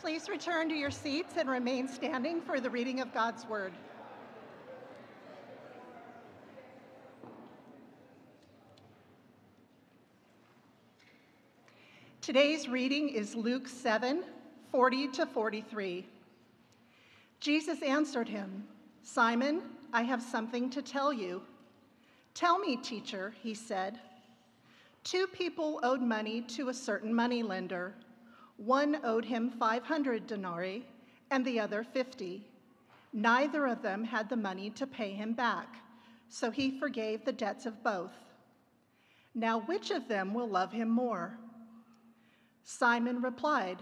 Please return to your seats and remain standing for the reading of God's Word. Today's reading is Luke 7 40 to 43. Jesus answered him, Simon, I have something to tell you. Tell me, teacher, he said. Two people owed money to a certain moneylender. One owed him 500 denarii and the other 50. Neither of them had the money to pay him back, so he forgave the debts of both. Now, which of them will love him more? Simon replied,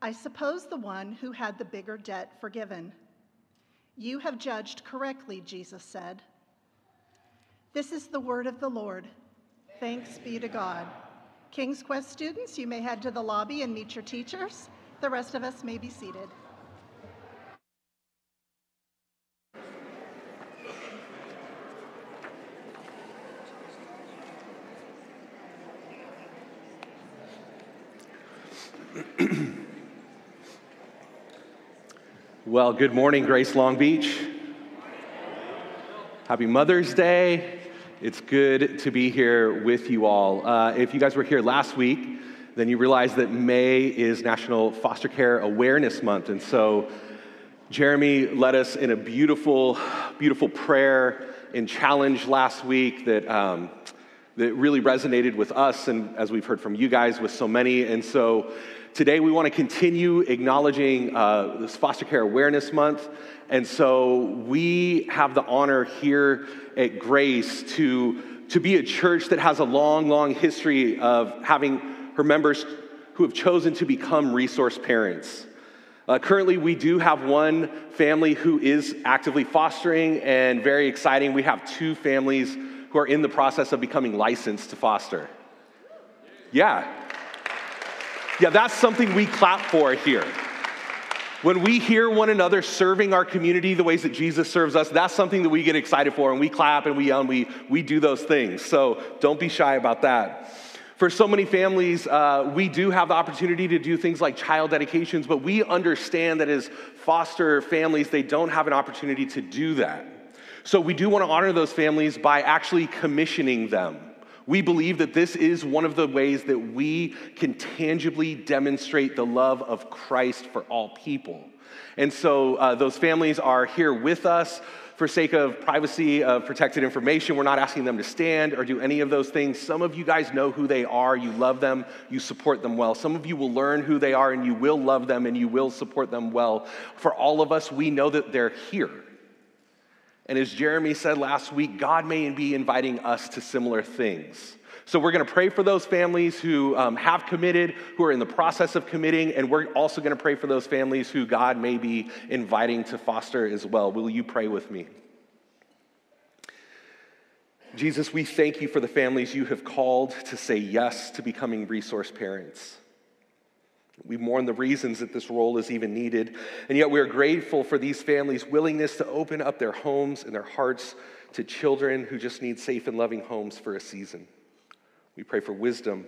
I suppose the one who had the bigger debt forgiven. You have judged correctly, Jesus said. This is the word of the Lord. Thanks be to God. King's Quest students, you may head to the lobby and meet your teachers. The rest of us may be seated. Well, good morning, Grace Long Beach. Happy Mother's Day. It's good to be here with you all. Uh, if you guys were here last week, then you realize that May is National Foster Care Awareness Month. And so Jeremy led us in a beautiful, beautiful prayer and challenge last week that, um, that really resonated with us, and as we've heard from you guys, with so many. And so Today, we want to continue acknowledging uh, this Foster Care Awareness Month. And so, we have the honor here at Grace to, to be a church that has a long, long history of having her members who have chosen to become resource parents. Uh, currently, we do have one family who is actively fostering, and very exciting, we have two families who are in the process of becoming licensed to foster. Yeah, yeah, that's something we clap for here. When we hear one another serving our community the ways that Jesus serves us, that's something that we get excited for, and we clap and we yell and we, we do those things. So don't be shy about that. For so many families, uh, we do have the opportunity to do things like child dedications, but we understand that as foster families, they don't have an opportunity to do that. So we do want to honor those families by actually commissioning them. We believe that this is one of the ways that we can tangibly demonstrate the love of Christ for all people. And so uh, those families are here with us for sake of privacy of protected information. We're not asking them to stand or do any of those things. Some of you guys know who they are, you love them, you support them well. Some of you will learn who they are and you will love them and you will support them well. For all of us, we know that they're here. And as Jeremy said last week, God may be inviting us to similar things. So we're going to pray for those families who um, have committed, who are in the process of committing, and we're also going to pray for those families who God may be inviting to foster as well. Will you pray with me? Jesus, we thank you for the families you have called to say yes to becoming resource parents. We mourn the reasons that this role is even needed, and yet we are grateful for these families' willingness to open up their homes and their hearts to children who just need safe and loving homes for a season. We pray for wisdom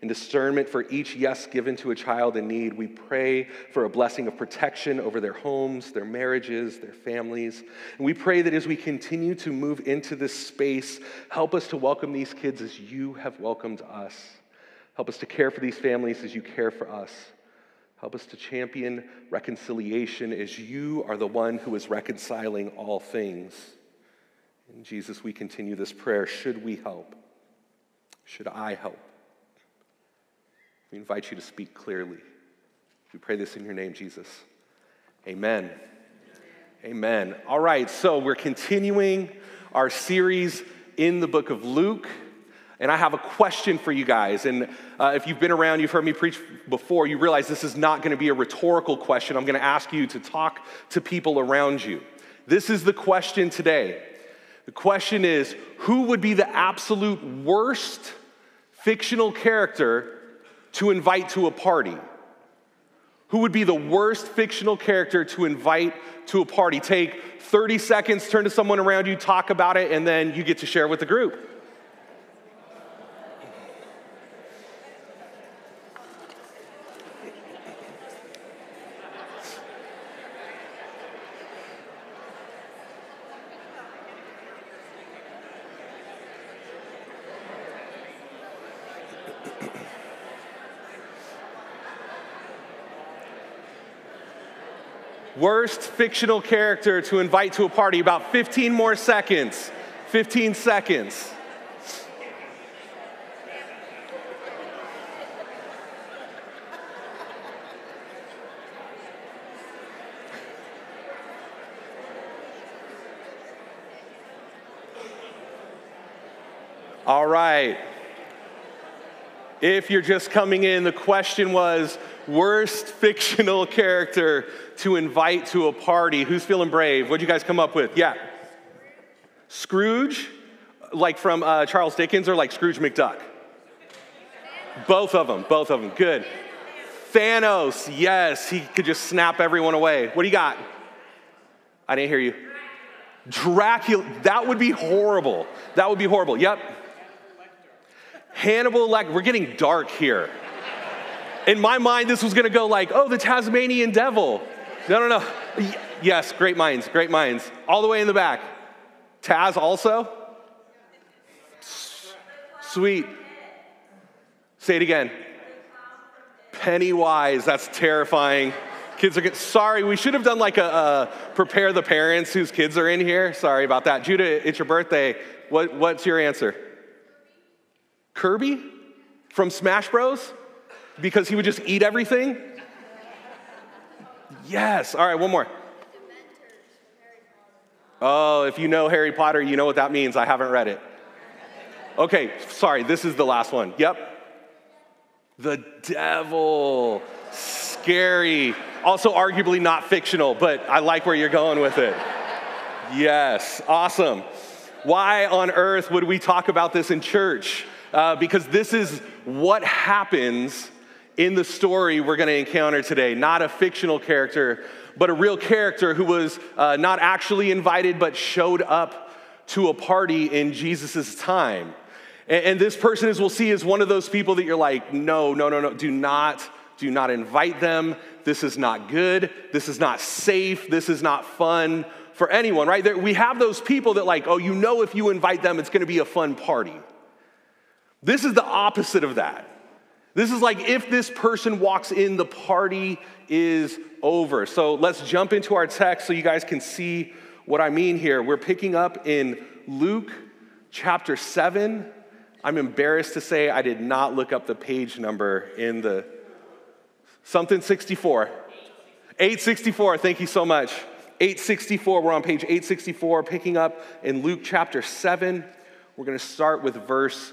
and discernment for each yes given to a child in need. We pray for a blessing of protection over their homes, their marriages, their families. And we pray that as we continue to move into this space, help us to welcome these kids as you have welcomed us. Help us to care for these families as you care for us. Help us to champion reconciliation as you are the one who is reconciling all things. In Jesus, we continue this prayer. Should we help? Should I help? We invite you to speak clearly. We pray this in your name, Jesus. Amen. Amen. All right, so we're continuing our series in the book of Luke. And I have a question for you guys. And uh, if you've been around, you've heard me preach before, you realize this is not going to be a rhetorical question. I'm going to ask you to talk to people around you. This is the question today. The question is who would be the absolute worst fictional character to invite to a party? Who would be the worst fictional character to invite to a party? Take 30 seconds, turn to someone around you, talk about it, and then you get to share with the group. Worst fictional character to invite to a party. About 15 more seconds. 15 seconds. All right. If you're just coming in, the question was worst fictional character to invite to a party. Who's feeling brave? What'd you guys come up with? Yeah. Scrooge, like from uh, Charles Dickens, or like Scrooge McDuck? Both of them, both of them. Good. Thanos, yes, he could just snap everyone away. What do you got? I didn't hear you. Dracula, that would be horrible. That would be horrible. Yep. Hannibal like, we're getting dark here. In my mind, this was gonna go like, oh, the Tasmanian devil. No, no, no. Yes, great minds, great minds. All the way in the back. Taz also? Sweet. Say it again. Pennywise, that's terrifying. Kids are getting, sorry, we should have done like a, a, prepare the parents whose kids are in here. Sorry about that. Judah, it's your birthday. What, what's your answer? Kirby from Smash Bros? Because he would just eat everything? Yes. All right, one more. Oh, if you know Harry Potter, you know what that means. I haven't read it. Okay, sorry, this is the last one. Yep. The devil. Scary. Also, arguably not fictional, but I like where you're going with it. Yes, awesome. Why on earth would we talk about this in church? Uh, because this is what happens in the story we're going to encounter today. Not a fictional character, but a real character who was uh, not actually invited, but showed up to a party in Jesus' time. And, and this person, as we'll see, is one of those people that you're like, no, no, no, no, do not, do not invite them. This is not good. This is not safe. This is not fun for anyone, right? We have those people that, like, oh, you know, if you invite them, it's going to be a fun party. This is the opposite of that. This is like if this person walks in, the party is over. So let's jump into our text so you guys can see what I mean here. We're picking up in Luke chapter 7. I'm embarrassed to say I did not look up the page number in the something 64. 864, thank you so much. 864, we're on page 864, picking up in Luke chapter 7. We're going to start with verse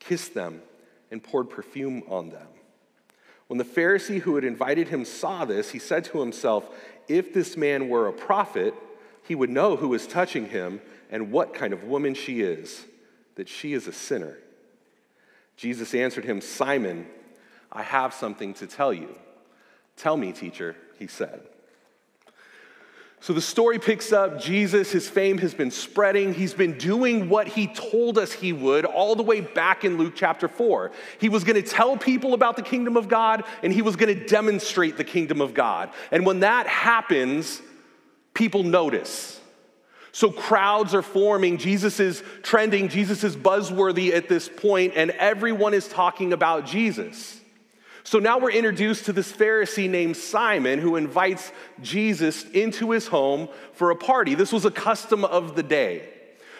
kissed them, and poured perfume on them. When the Pharisee who had invited him saw this, he said to himself, If this man were a prophet, he would know who is touching him and what kind of woman she is, that she is a sinner. Jesus answered him, Simon, I have something to tell you. Tell me, teacher, he said. So the story picks up Jesus, his fame has been spreading. He's been doing what he told us he would all the way back in Luke chapter 4. He was going to tell people about the kingdom of God and he was going to demonstrate the kingdom of God. And when that happens, people notice. So crowds are forming. Jesus is trending. Jesus is buzzworthy at this point, and everyone is talking about Jesus. So now we're introduced to this Pharisee named Simon who invites Jesus into his home for a party. This was a custom of the day.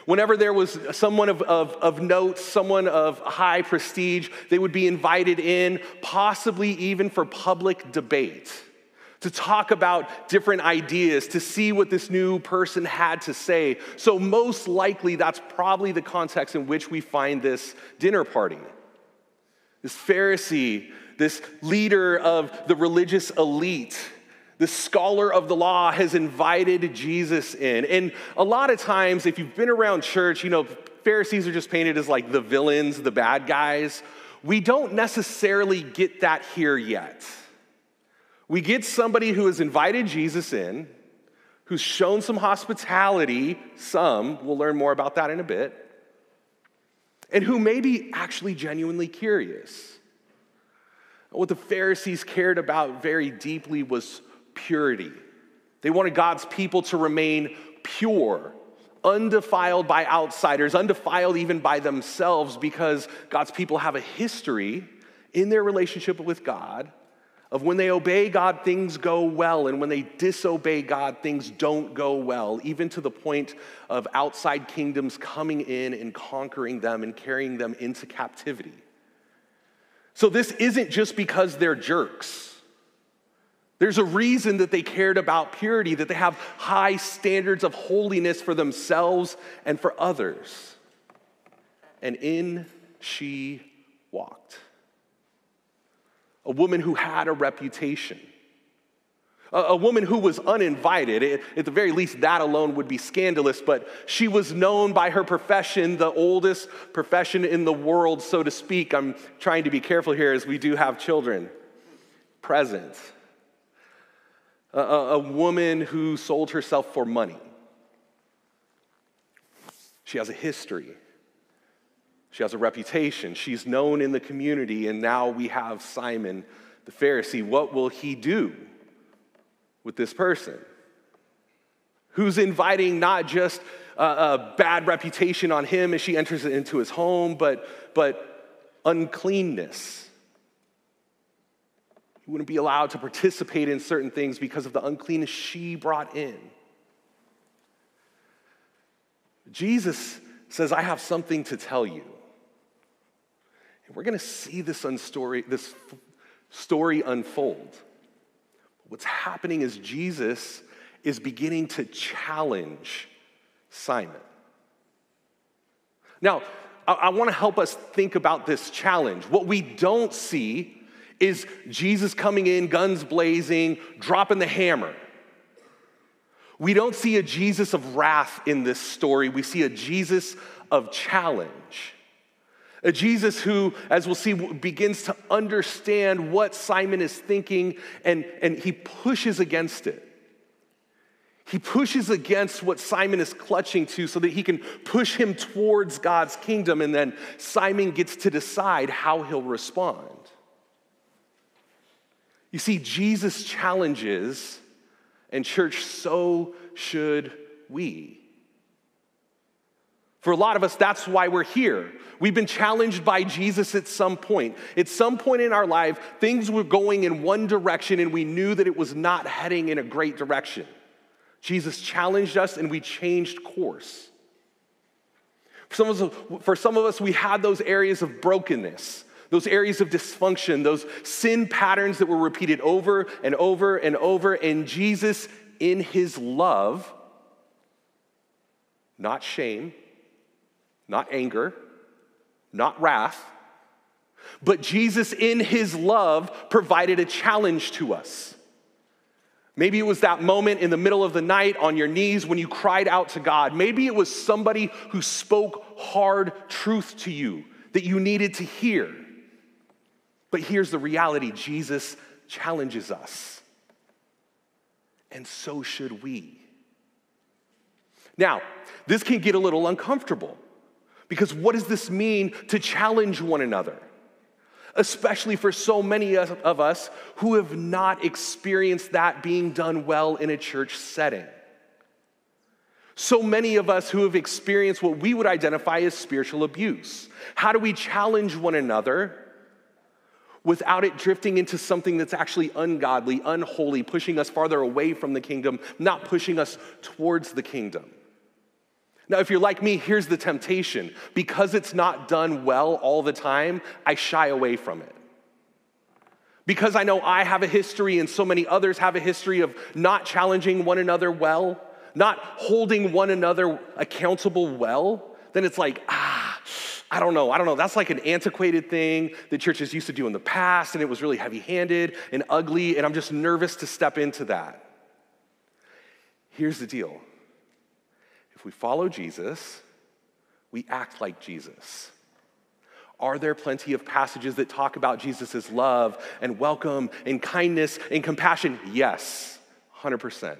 Whenever there was someone of, of, of note, someone of high prestige, they would be invited in, possibly even for public debate, to talk about different ideas, to see what this new person had to say. So, most likely, that's probably the context in which we find this dinner party. This Pharisee this leader of the religious elite, this scholar of the law has invited Jesus in. And a lot of times, if you've been around church, you know, Pharisees are just painted as like the villains, the bad guys. We don't necessarily get that here yet. We get somebody who has invited Jesus in, who's shown some hospitality, some, we'll learn more about that in a bit, and who may be actually genuinely curious. What the Pharisees cared about very deeply was purity. They wanted God's people to remain pure, undefiled by outsiders, undefiled even by themselves, because God's people have a history in their relationship with God of when they obey God, things go well, and when they disobey God, things don't go well, even to the point of outside kingdoms coming in and conquering them and carrying them into captivity. So, this isn't just because they're jerks. There's a reason that they cared about purity, that they have high standards of holiness for themselves and for others. And in she walked a woman who had a reputation, a, woman who was uninvited, at the very least, that alone would be scandalous, but she was known by her profession, the oldest profession in the world, so to speak. I'm trying to be careful here as we do have children present. A, a woman who sold herself for money. She has a history. She has a reputation. She's known in the community, and now we have Simon the Pharisee. What will he do with this person? Who's inviting not just a, a bad reputation on him as she enters into his home, but, but uncleanness. He wouldn't be allowed to participate in certain things because of the uncleanness she brought in. Jesus says, I have something to tell you. And we're going to see this, story, this story unfold. What's happening is Jesus is beginning to challenge Simon. Now, I, I want to help us think about this challenge. What we don't see is Jesus coming in, guns blazing, dropping the hammer. We don't see a Jesus of wrath in this story. We see a Jesus of challenge. A Jesus who, as we'll see, begins to understand what Simon is thinking and, and he pushes against it. He pushes against what Simon is clutching to so that he can push him towards God's kingdom, and then Simon gets to decide how he'll respond. You see, Jesus challenges, and church, so should we. For a lot of us, that's why we're here. We've been challenged by Jesus at some point. At some point in our life, things were going in one direction and we knew that it was not heading in a great direction. Jesus challenged us and we changed course. For some, of us, for some of us, we had those areas of brokenness, those areas of dysfunction, those sin patterns that were repeated over and over and over. And Jesus, in his love, not shame, not anger, not wrath, but Jesus, in his love, provided a challenge to us. Maybe it was that moment in the middle of the night on your knees when you cried out to God. Maybe it was somebody who spoke hard truth to you that you needed to hear. But here's the reality Jesus challenges us, and so should we. Now, this can get a little uncomfortable because what does this mean to challenge one another? Especially for so many of us who have not experienced that being done well in a church setting. So many of us who have experienced what we would identify as spiritual abuse. How do we challenge one another without it drifting into something that's actually ungodly, unholy, pushing us farther away from the kingdom, not pushing us towards the kingdom? Now, if you're like me, here's the temptation. Because it's not done well all the time, I shy away from it. Because I know I have a history and so many others have a history of not challenging one another well, not holding one another accountable well, then it's like, ah, I don't know. I don't know. That's like an antiquated thing that churches used to do in the past, and it was really heavy handed and ugly, and I'm just nervous to step into that. Here's the deal if we follow Jesus, we act like Jesus. Are there plenty of passages that talk about Jesus' love and welcome and kindness and compassion? Yes, 100%.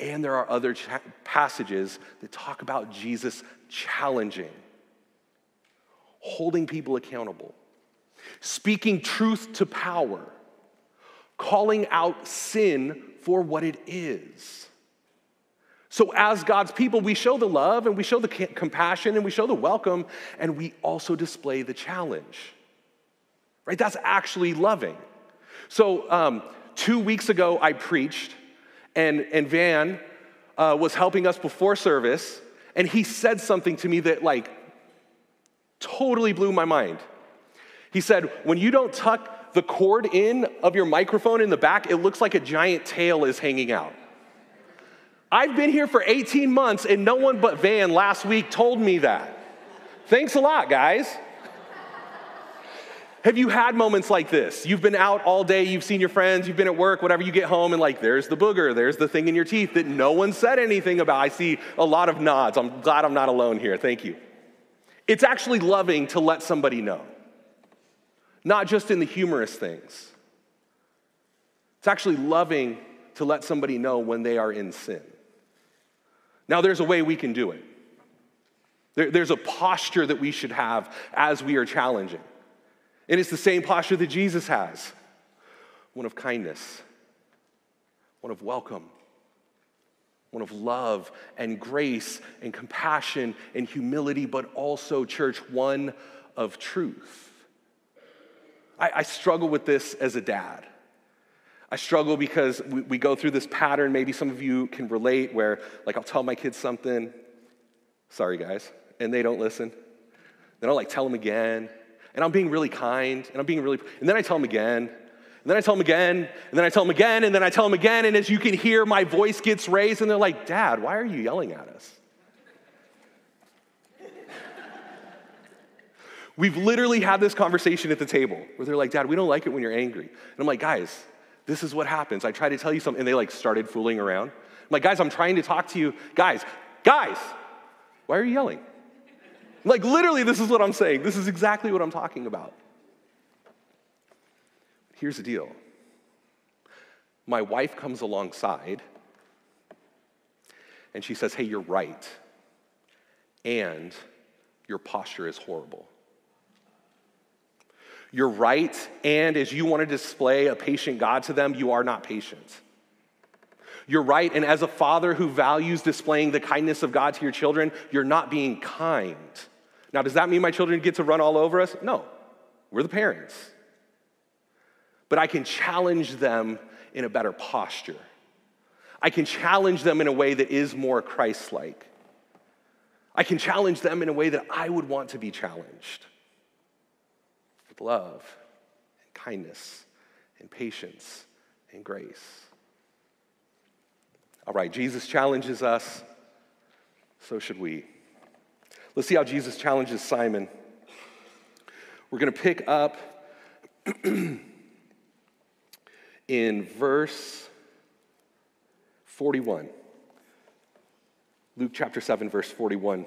And there are other cha- passages that talk about Jesus challenging, holding people accountable, speaking truth to power, calling out sin for what it is. So, as God's people, we show the love and we show the compassion and we show the welcome and we also display the challenge. Right? That's actually loving. So, um, two weeks ago, I preached, and, and Van uh, was helping us before service, and he said something to me that, like, totally blew my mind. He said, When you don't tuck the cord in of your microphone in the back, it looks like a giant tail is hanging out. I've been here for 18 months and no one but Van last week told me that. Thanks a lot, guys. Have you had moments like this? You've been out all day, you've seen your friends, you've been at work, whatever, you get home and like, there's the booger, there's the thing in your teeth that no one said anything about. I see a lot of nods. I'm glad I'm not alone here. Thank you. It's actually loving to let somebody know, not just in the humorous things. It's actually loving to let somebody know when they are in sin. Now, there's a way we can do it. There, there's a posture that we should have as we are challenging. And it's the same posture that Jesus has one of kindness, one of welcome, one of love and grace and compassion and humility, but also, church, one of truth. I, I struggle with this as a dad. I struggle because we, we, go through this pattern. Maybe some of you can relate where, like, I'll tell my kids something, sorry guys, and they don't listen. Then I'll like tell them again, and I'm being really kind, and I'm being really, and then I tell them again, and then I tell them again, and then I tell them again, and then I tell them again, and as you can hear, my voice gets raised, and they're like, Dad, why are you yelling at us? We've literally had this conversation at the table where they're like, Dad, we don't like it when you're angry. And I'm like, guys, this is what happens. I try to tell you something, and they like started fooling around. I'm like, guys, I'm trying to talk to you. Guys, guys, why are you yelling? Like, literally, this is what I'm saying. This is exactly what I'm talking about. Here's the deal my wife comes alongside and she says, Hey, you're right. And your posture is horrible. You're right, and as you want to display a patient God to them, you are not patient. You're right, and as a father who values displaying the kindness of God to your children, you're not being kind. Now, does that mean my children get to run all over us? No, we're the parents. But I can challenge them in a better posture. I can challenge them in a way that is more Christ like. I can challenge them in a way that I would want to be challenged with love and kindness and patience and grace. All right, Jesus challenges us, so should we. Let's see how Jesus challenges Simon. We're going to pick up in verse 41. Luke chapter 7, verse 41.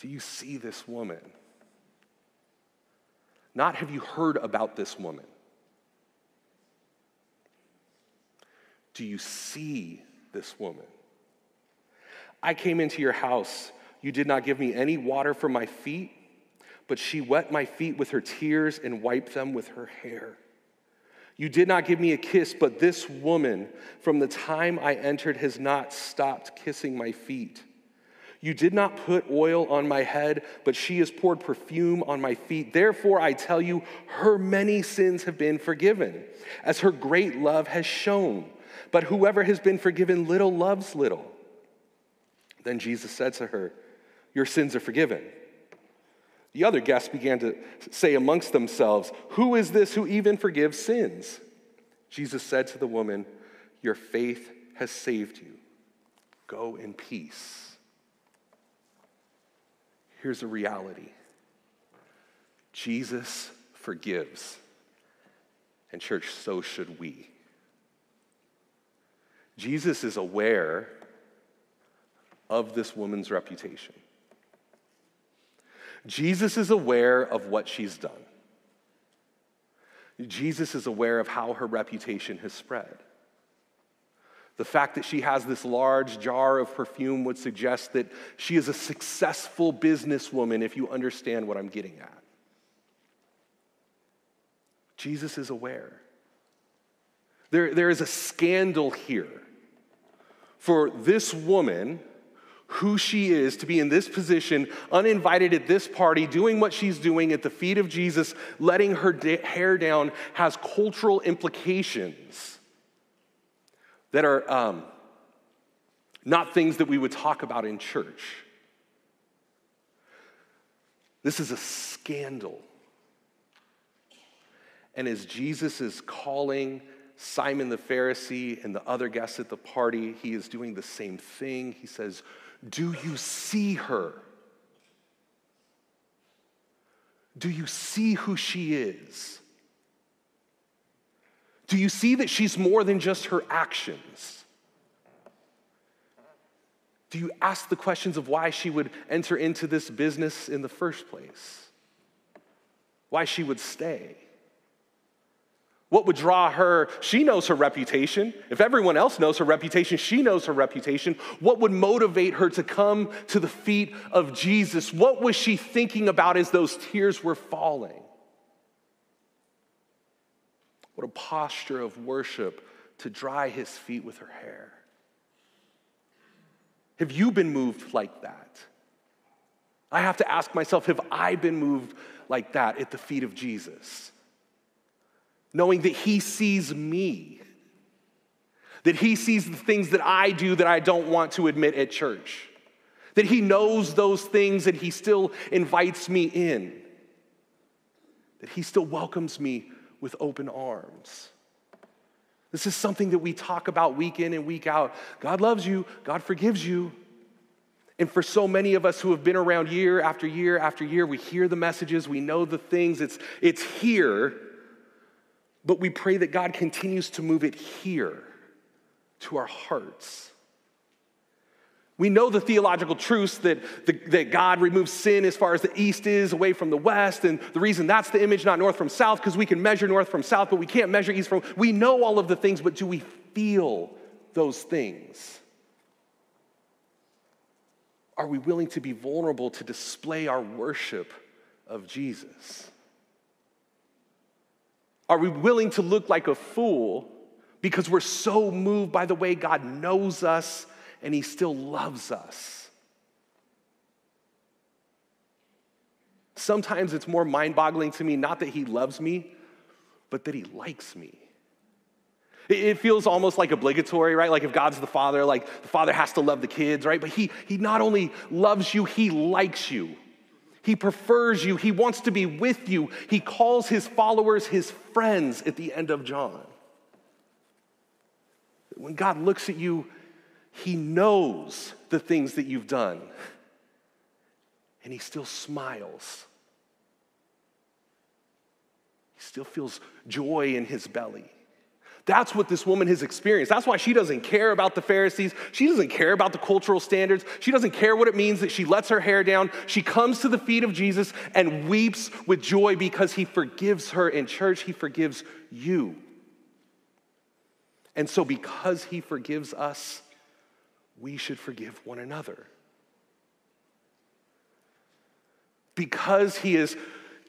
Do you see this woman? Not have you heard about this woman. Do you see this woman? I came into your house. You did not give me any water for my feet, but she wet my feet with her tears and wiped them with her hair. You did not give me a kiss, but this woman, from the time I entered, has not stopped kissing my feet. You did not put oil on my head, but she has poured perfume on my feet. Therefore, I tell you, her many sins have been forgiven, as her great love has shown. But whoever has been forgiven little loves little. Then Jesus said to her, Your sins are forgiven. The other guests began to say amongst themselves, Who is this who even forgives sins? Jesus said to the woman, Your faith has saved you. Go in peace. Here's a reality Jesus forgives. And, church, so should we. Jesus is aware of this woman's reputation. Jesus is aware of what she's done. Jesus is aware of how her reputation has spread. The fact that she has this large jar of perfume would suggest that she is a successful businesswoman, if you understand what I'm getting at. Jesus is aware. There, there is a scandal here for this woman who she is to be in this position, uninvited at this party, doing what she's doing at the feet of Jesus, letting her da- hair down, has cultural implications that are um, not things that we would talk about in church. This is a scandal. And as Jesus is calling Simon the Pharisee and the other guests at the party, he is doing the same thing. He says, Do you see her? Do you see who she is? Do you see that she's more than just her actions? Do you ask the questions of why she would enter into this business in the first place? Why she would stay? What would draw her? She knows her reputation. If everyone else knows her reputation, she knows her reputation. What would motivate her to come to the feet of Jesus? What was she thinking about as those tears were falling? What a posture of worship to dry his feet with her hair. Have you been moved like that? I have to ask myself, have I been moved like that at the feet of Jesus? knowing that He sees me, that He sees the things that I do that I don't want to admit at church, that He knows those things and He still invites me in, that He still welcomes me with open arms. This is something that we talk about week in and week out. God loves you, God forgives you. And for so many of us who have been around year after year after year, we hear the messages, we know the things, it's, it's here. But we pray that God continues to move it here to our hearts. We know the theological truths that, the, that God removes sin as far as the east is away from the west. And the reason that's the image, not north from south, because we can measure north from south, but we can't measure east from. We know all of the things, but do we feel those things? Are we willing to be vulnerable to display our worship of Jesus? Are we willing to look like a fool because we're so moved by the way God knows us and He still loves us? Sometimes it's more mind boggling to me, not that He loves me, but that He likes me. It feels almost like obligatory, right? Like if God's the father, like the father has to love the kids, right? But he, he not only loves you, he likes you. He prefers you. He wants to be with you. He calls his followers his friends at the end of John. When God looks at you, he knows the things that you've done, and he still smiles. He still feels joy in his belly. That's what this woman has experienced. That's why she doesn't care about the Pharisees. She doesn't care about the cultural standards. She doesn't care what it means that she lets her hair down. She comes to the feet of Jesus and weeps with joy because he forgives her in church. He forgives you. And so, because he forgives us, we should forgive one another. Because he has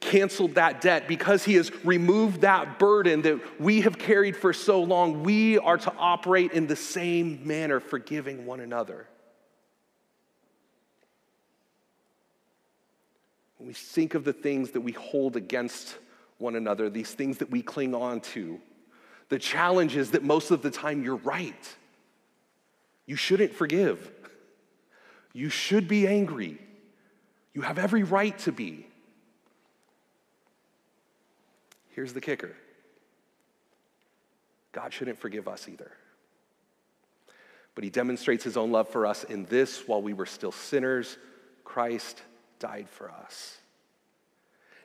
canceled that debt, because He has removed that burden that we have carried for so long, we are to operate in the same manner, forgiving one another. When we think of the things that we hold against one another, these things that we cling on to, the challenge is that most of the time you're right. You shouldn't forgive. You should be angry. You have every right to be. here's the kicker God shouldn't forgive us either. But he demonstrates his own love for us in this while we were still sinners, Christ died for us.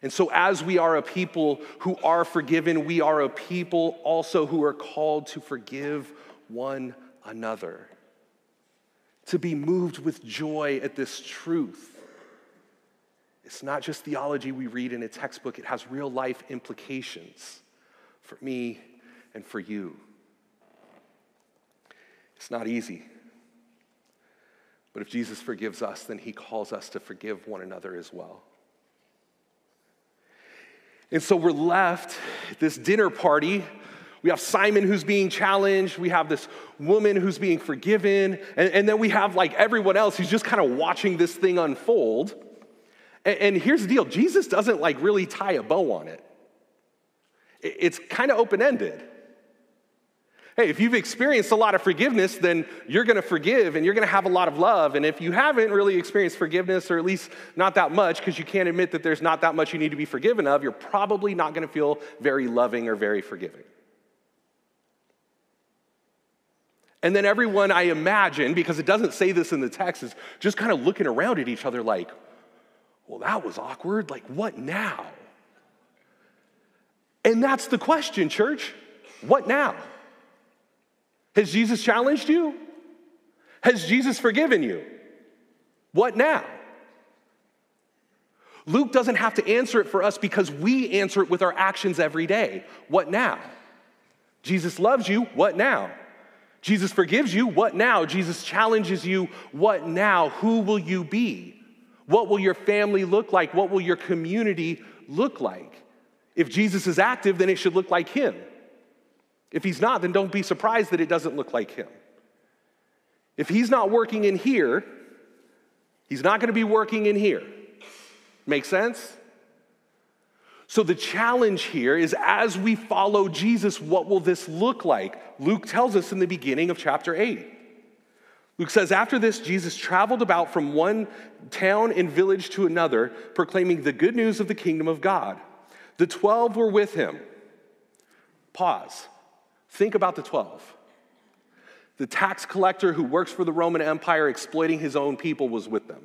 And so, as we are a people who are forgiven, we are a people also who are called to forgive one another, to be moved with joy at this truth. It's not just theology we read in a textbook, it has real life implications for me and for you. It's not easy. But if Jesus forgives us, then he calls us to forgive one another as well. And so we're left at this dinner party. We have Simon who's being challenged. We have this woman who's being forgiven. And, and then we have like everyone else who's just kind of watching this thing unfold. And, and here's the deal Jesus doesn't like really tie a bow on it, it's kind of open ended. Hey, if you've experienced a lot of forgiveness, then you're going to forgive and you're going to have a lot of love. And if you haven't really experienced forgiveness, or at least not that much, because you can't admit that there's not that much you need to be forgiven of, you're probably not going to feel very loving or very forgiving. And then everyone, I imagine, because it doesn't say this in the text, is just kind of looking around at each other like, well, that was awkward. Like, what now? And that's the question, church. What now? Has Jesus challenged you? Has Jesus forgiven you? What now? Luke doesn't have to answer it for us because we answer it with our actions every day. What now? Jesus loves you. What now? Jesus forgives you. What now? Jesus challenges you. What now? Who will you be? What will your family look like? What will your community look like? If Jesus is active, then it should look like him. If he's not, then don't be surprised that it doesn't look like him. If he's not working in here, he's not going to be working in here. Make sense? So, the challenge here is as we follow Jesus, what will this look like? Luke tells us in the beginning of chapter 8. Luke says, After this, Jesus traveled about from one town and village to another, proclaiming the good news of the kingdom of God. The 12 were with him. Pause. Think about the 12. The tax collector who works for the Roman Empire exploiting his own people was with them.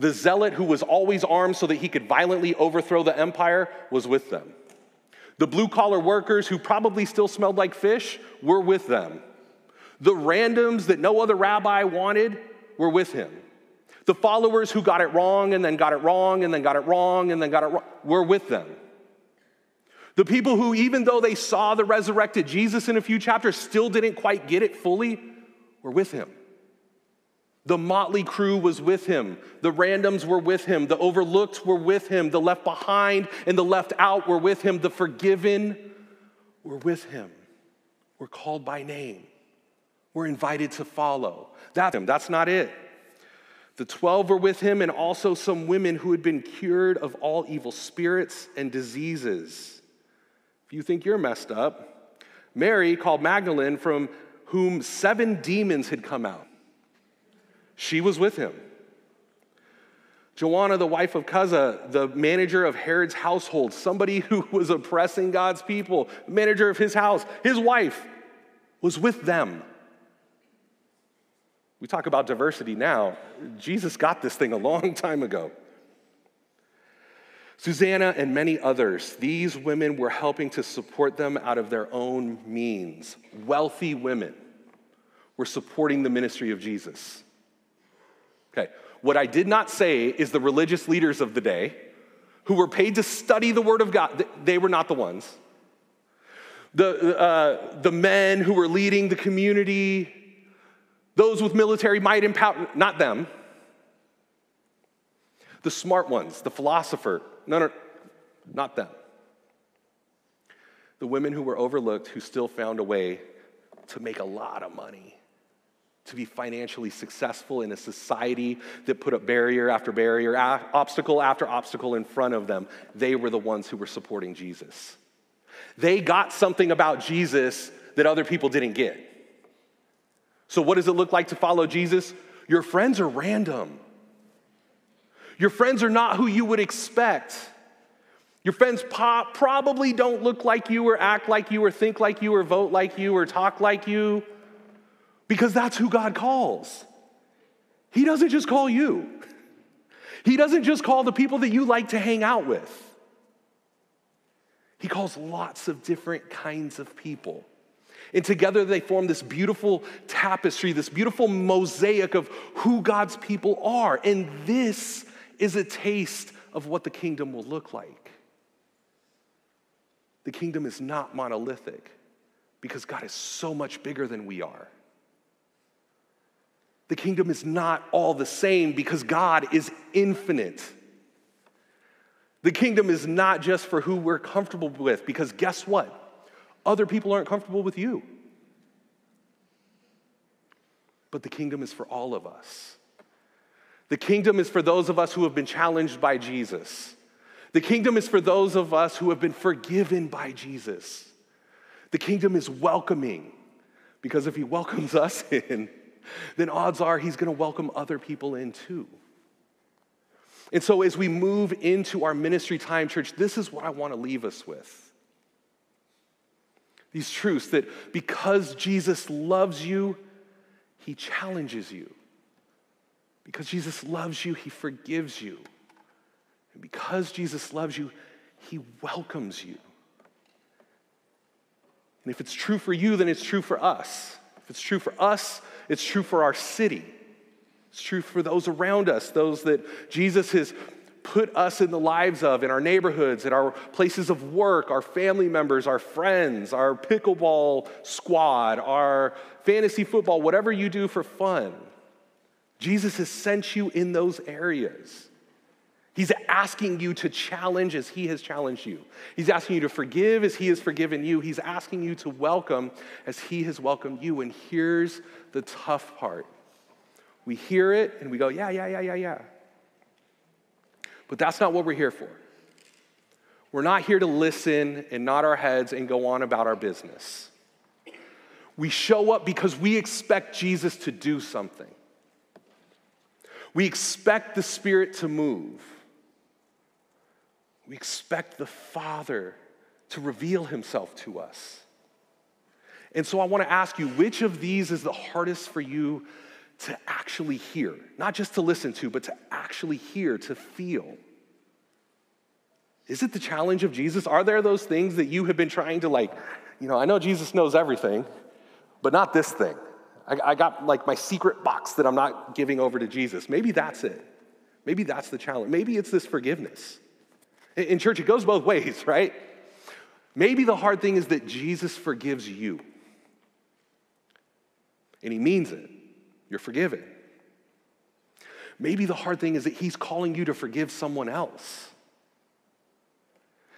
The zealot who was always armed so that he could violently overthrow the empire was with them. The blue collar workers who probably still smelled like fish were with them. The randoms that no other rabbi wanted were with him. The followers who got it wrong and then got it wrong and then got it wrong and then got it wrong were with them. The people who, even though they saw the resurrected Jesus in a few chapters, still didn't quite get it fully, were with him. The motley crew was with him. The randoms were with him. The overlooked were with him. The left behind and the left out were with him. The forgiven were with him. We're called by name. We're invited to follow. That's him. That's not it. The 12 were with him, and also some women who had been cured of all evil spirits and diseases. If you think you're messed up, Mary called Magdalene, from whom seven demons had come out. She was with him. Joanna, the wife of Chuza, the manager of Herod's household, somebody who was oppressing God's people, manager of his house, his wife was with them. We talk about diversity now. Jesus got this thing a long time ago. Susanna and many others, these women were helping to support them out of their own means. Wealthy women were supporting the ministry of Jesus. Okay, what I did not say is the religious leaders of the day who were paid to study the Word of God, they were not the ones. The, uh, the men who were leading the community, those with military might and power, not them. The smart ones, the philosopher, no, no, not them. The women who were overlooked who still found a way to make a lot of money, to be financially successful in a society that put up barrier after barrier, obstacle after obstacle in front of them. They were the ones who were supporting Jesus. They got something about Jesus that other people didn't get. So, what does it look like to follow Jesus? Your friends are random. Your friends are not who you would expect. Your friends probably don't look like you or act like you or think like you or vote like you or talk like you because that's who God calls. He doesn't just call you, He doesn't just call the people that you like to hang out with. He calls lots of different kinds of people. And together they form this beautiful tapestry, this beautiful mosaic of who God's people are. And this is a taste of what the kingdom will look like. The kingdom is not monolithic because God is so much bigger than we are. The kingdom is not all the same because God is infinite. The kingdom is not just for who we're comfortable with because guess what? Other people aren't comfortable with you. But the kingdom is for all of us. The kingdom is for those of us who have been challenged by Jesus. The kingdom is for those of us who have been forgiven by Jesus. The kingdom is welcoming because if he welcomes us in, then odds are he's going to welcome other people in too. And so, as we move into our ministry time, church, this is what I want to leave us with. These truths that because Jesus loves you, he challenges you. Because Jesus loves you, he forgives you. And because Jesus loves you, he welcomes you. And if it's true for you, then it's true for us. If it's true for us, it's true for our city. It's true for those around us, those that Jesus has put us in the lives of, in our neighborhoods, in our places of work, our family members, our friends, our pickleball squad, our fantasy football, whatever you do for fun. Jesus has sent you in those areas. He's asking you to challenge as he has challenged you. He's asking you to forgive as he has forgiven you. He's asking you to welcome as he has welcomed you. And here's the tough part we hear it and we go, yeah, yeah, yeah, yeah, yeah. But that's not what we're here for. We're not here to listen and nod our heads and go on about our business. We show up because we expect Jesus to do something. We expect the Spirit to move. We expect the Father to reveal Himself to us. And so I want to ask you which of these is the hardest for you to actually hear, not just to listen to, but to actually hear, to feel. Is it the challenge of Jesus? Are there those things that you have been trying to, like, you know, I know Jesus knows everything, but not this thing. I, I got like my secret box that I'm not giving over to Jesus. Maybe that's it. Maybe that's the challenge. Maybe it's this forgiveness. In, church, it goes both ways, right? Maybe the hard thing is that Jesus forgives you. And he means it. You're forgiven. Maybe the hard thing is that he's calling you to forgive someone else.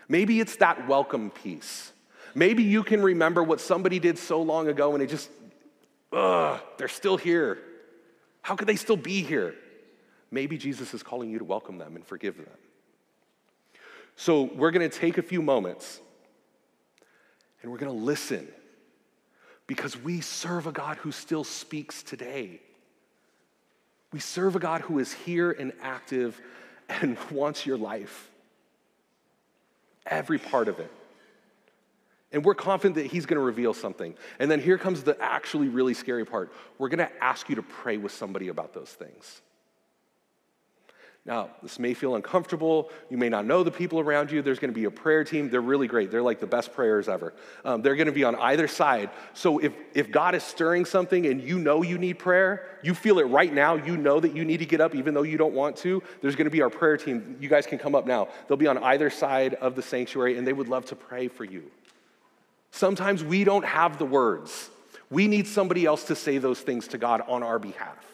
Maybe it's that welcome piece. Maybe you can remember what somebody did so long ago and it just, ugh, they're still here. How could they still be here? Maybe Jesus is calling you to welcome them and forgive them. So we're going to take a few moments and we're going to listen because we serve a God who still speaks today. We serve a God who is here and active and wants your life, every part of it. And we're confident that He's going to reveal something. And then here comes the actually really scary part. We're going to ask you to pray with somebody about those things. Now, this may feel uncomfortable. You may not know the people around you. There's going to be a prayer team. They're really great. They're like the best prayers ever. Um, they're going to be on either side. So if, if God is stirring something and you know you need prayer, you feel it right now, you know that you need to get up even though you don't want to, there's going to be our prayer team. You guys can come up now. They'll be on either side of the sanctuary and they would love to pray for you. Sometimes we don't have the words. We need somebody else to say those things to God on our behalf.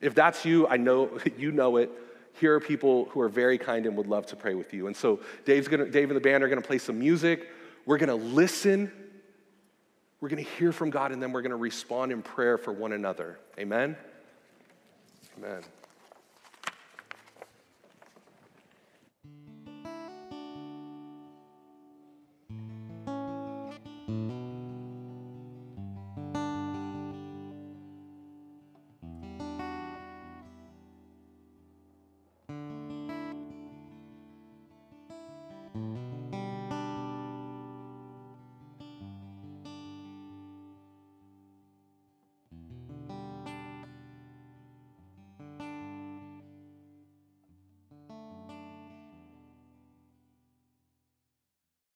If that's you, I know you know it here are people who are very kind and would love to pray with you. And so Dave's gonna, Dave and the band are going to play some music. We're going to listen. We're going to hear from God, and then we're going to respond in prayer for one another. Amen? Amen.